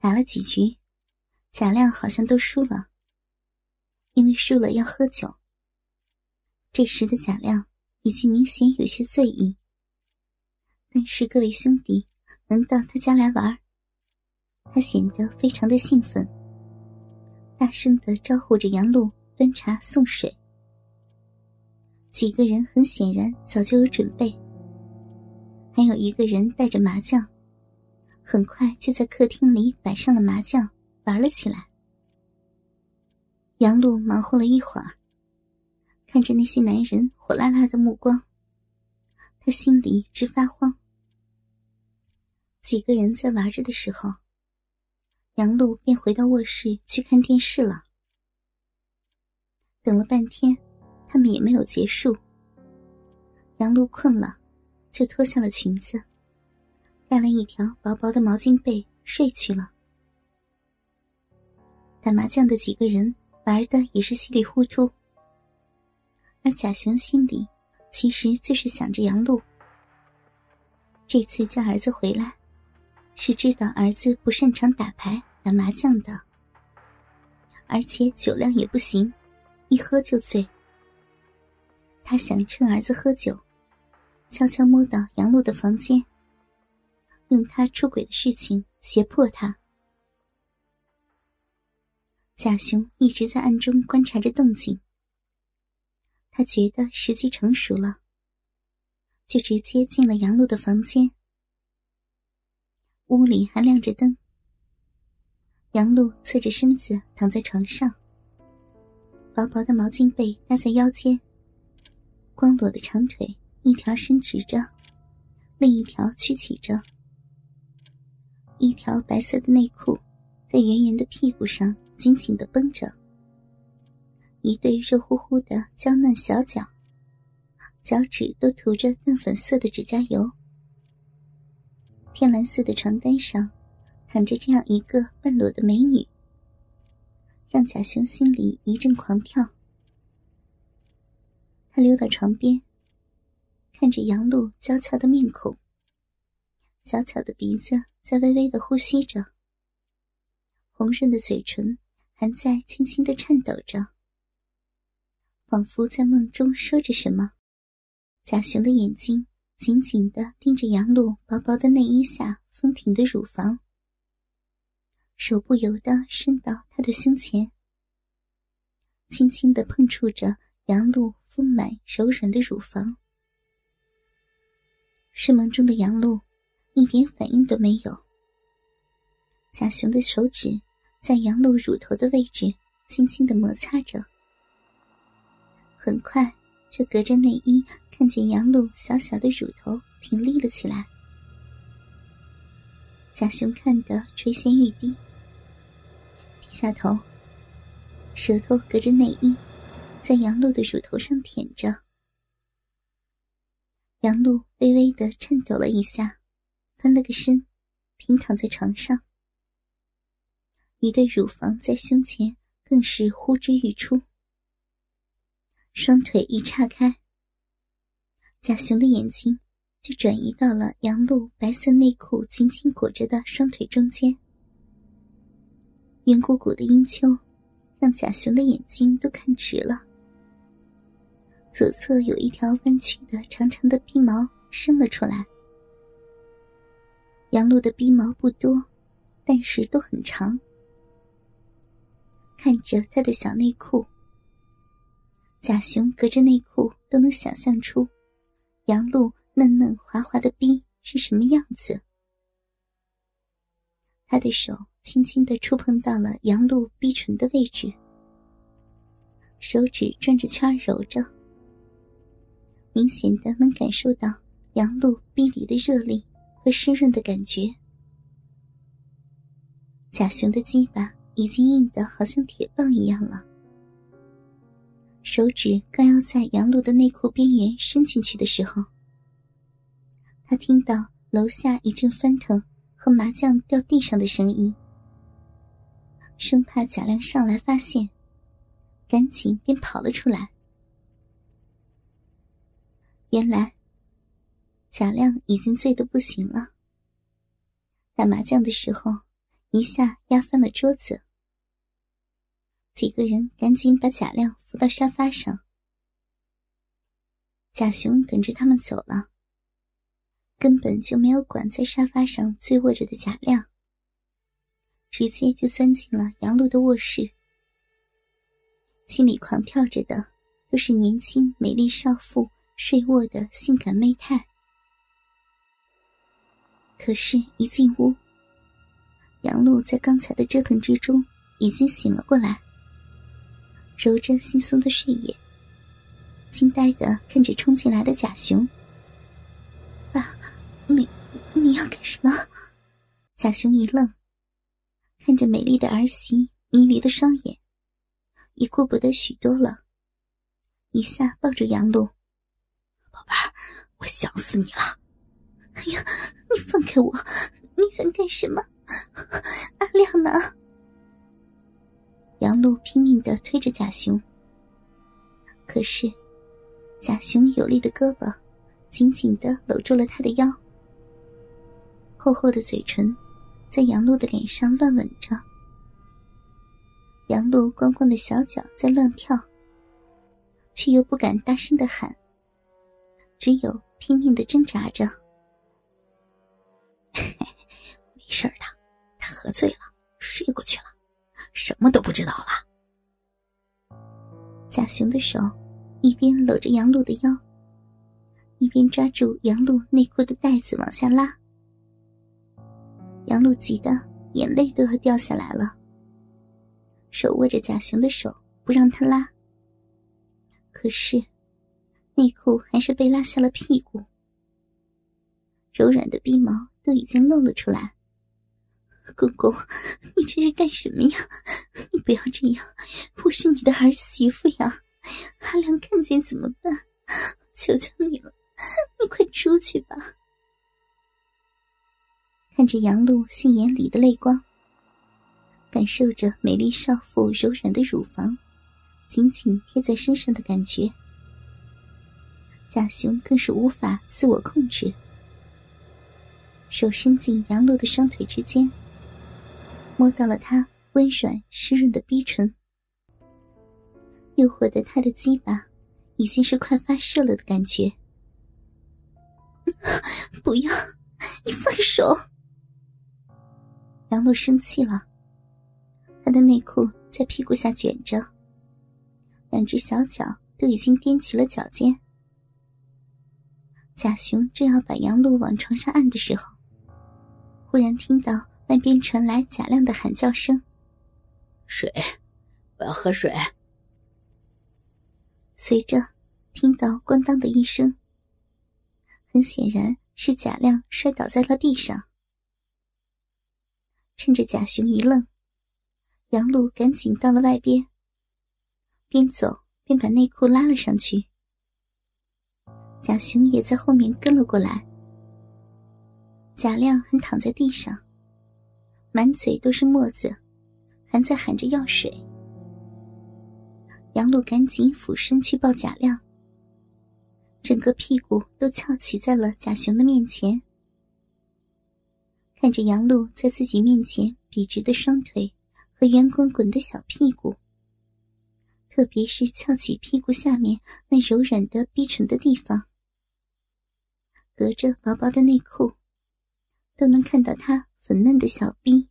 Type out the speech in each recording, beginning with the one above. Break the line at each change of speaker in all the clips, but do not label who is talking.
打了几局，贾亮好像都输了，因为输了要喝酒。这时的贾亮已经明显有些醉意，但是各位兄弟能到他家来玩，他显得非常的兴奋，大声的招呼着杨璐端茶送水。几个人很显然早就有准备，还有一个人带着麻将。很快就在客厅里摆上了麻将，玩了起来。杨璐忙活了一会儿，看着那些男人火辣辣的目光，他心里直发慌。几个人在玩着的时候，杨璐便回到卧室去看电视了。等了半天，他们也没有结束。杨璐困了，就脱下了裙子。盖了一条薄薄的毛巾被睡去了。打麻将的几个人玩的也是稀里糊涂，而贾雄心里其实就是想着杨璐。这次叫儿子回来，是知道儿子不擅长打牌打麻将的，而且酒量也不行，一喝就醉。他想趁儿子喝酒，悄悄摸到杨璐的房间。用他出轨的事情胁迫他。贾雄一直在暗中观察着动静，他觉得时机成熟了，就直接进了杨璐的房间。屋里还亮着灯，杨璐侧着身子躺在床上，薄薄的毛巾被搭在腰间，光裸的长腿一条伸直着，另一条曲起着。一条白色的内裤，在圆圆的屁股上紧紧的绷着。一对热乎乎的娇嫩小脚，脚趾都涂着淡粉色的指甲油。天蓝色的床单上，躺着这样一个半裸的美女，让贾雄心里一阵狂跳。他溜到床边，看着杨露娇俏的面孔，小巧的鼻子。在微微的呼吸着，红润的嘴唇还在轻轻的颤抖着，仿佛在梦中说着什么。贾雄的眼睛紧紧的盯着杨露薄薄的内衣下丰挺的乳房，手不由得伸到她的胸前，轻轻的碰触着杨露丰满柔软的乳房。睡梦中的杨露。一点反应都没有。贾雄的手指在杨露乳头的位置轻轻的摩擦着，很快就隔着内衣看见杨露小小的乳头挺立了起来。贾雄看得垂涎欲滴，低下头，舌头隔着内衣，在杨露的乳头上舔着。杨露微微的颤抖了一下。翻了个身，平躺在床上，一对乳房在胸前更是呼之欲出。双腿一岔开，贾雄的眼睛就转移到了杨露白色内裤紧紧裹着的双腿中间。圆鼓鼓的阴丘，让贾雄的眼睛都看直了。左侧有一条弯曲的长长的鼻毛伸了出来。杨璐的鼻毛不多，但是都很长。看着她的小内裤，贾雄隔着内裤都能想象出杨璐嫩嫩滑滑的逼是什么样子。他的手轻轻的触碰到了杨璐逼唇的位置，手指转着圈揉着，明显的能感受到杨璐逼里的热力。和湿润的感觉，贾雄的鸡巴已经硬得好像铁棒一样了，手指刚要在杨璐的内裤边缘伸进去的时候，他听到楼下一阵翻腾和麻将掉地上的声音，生怕贾亮上来发现，赶紧便跑了出来。原来，贾亮已经醉得不行了。打麻将的时候，一下压翻了桌子。几个人赶紧把贾亮扶到沙发上。贾雄等着他们走了，根本就没有管在沙发上醉卧着的贾亮，直接就钻进了杨璐的卧室，心里狂跳着的都是年轻美丽少妇。睡卧的性感媚态，可是，一进屋，杨璐在刚才的折腾之中已经醒了过来，揉着惺忪的睡眼，惊呆的看着冲进来的贾雄。爸，你你要干什么？贾雄一愣，看着美丽的儿媳迷离的双眼，已顾不得许多了，一下抱住杨璐。
宝贝儿，我想死你了！
哎呀，你放开我！你想干什么？阿亮呢？杨璐拼命的推着贾雄，可是贾雄有力的胳膊紧紧的搂住了他的腰，厚厚的嘴唇在杨璐的脸上乱吻着，杨璐光光的小脚在乱跳，却又不敢大声的喊。只有拼命的挣扎着。
没事的，他喝醉了，睡过去了，什么都不知道了。
贾雄的手一边搂着杨璐的腰，一边抓住杨璐内裤的带子往下拉。杨璐急得眼泪都要掉下来了，手握着贾雄的手不让他拉，可是。内裤还是被拉下了屁股，柔软的鼻毛都已经露了出来。公公，你这是干什么呀？你不要这样，我是你的儿媳妇呀！阿良看见怎么办？求求你了，你快出去吧！看着杨璐杏眼里的泪光，感受着美丽少妇柔软的乳房紧紧贴在身上的感觉。贾雄更是无法自我控制，手伸进杨璐的双腿之间，摸到了她温软湿润的逼唇，诱惑的他的鸡巴已经是快发射了的感觉。不要，你放手！杨璐生气了，她的内裤在屁股下卷着，两只小脚都已经踮起了脚尖。贾雄正要把杨璐往床上按的时候，忽然听到外边传来贾亮的喊叫声：“
水，我要喝水。”
随着听到“咣当”的一声，很显然是贾亮摔倒在了地上。趁着贾雄一愣，杨璐赶紧到了外边，边走边把内裤拉了上去。贾雄也在后面跟了过来。贾亮还躺在地上，满嘴都是沫子，还在喊着要水。杨璐赶紧俯身去抱贾亮，整个屁股都翘起在了贾雄的面前。看着杨璐在自己面前笔直的双腿和圆滚滚的小屁股，特别是翘起屁股下面那柔软的逼唇的地方。隔着薄薄的内裤，都能看到他粉嫩的小臂，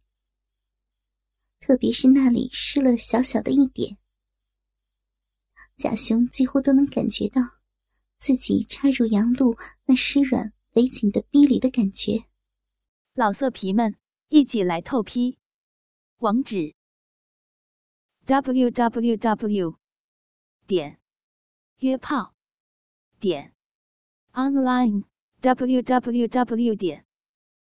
特别是那里湿了小小的一点。贾雄几乎都能感觉到自己插入杨露那湿软肥紧的逼里的感觉。
老色皮们，一起来透批！网址：w w w. 点约炮点 online。www. 点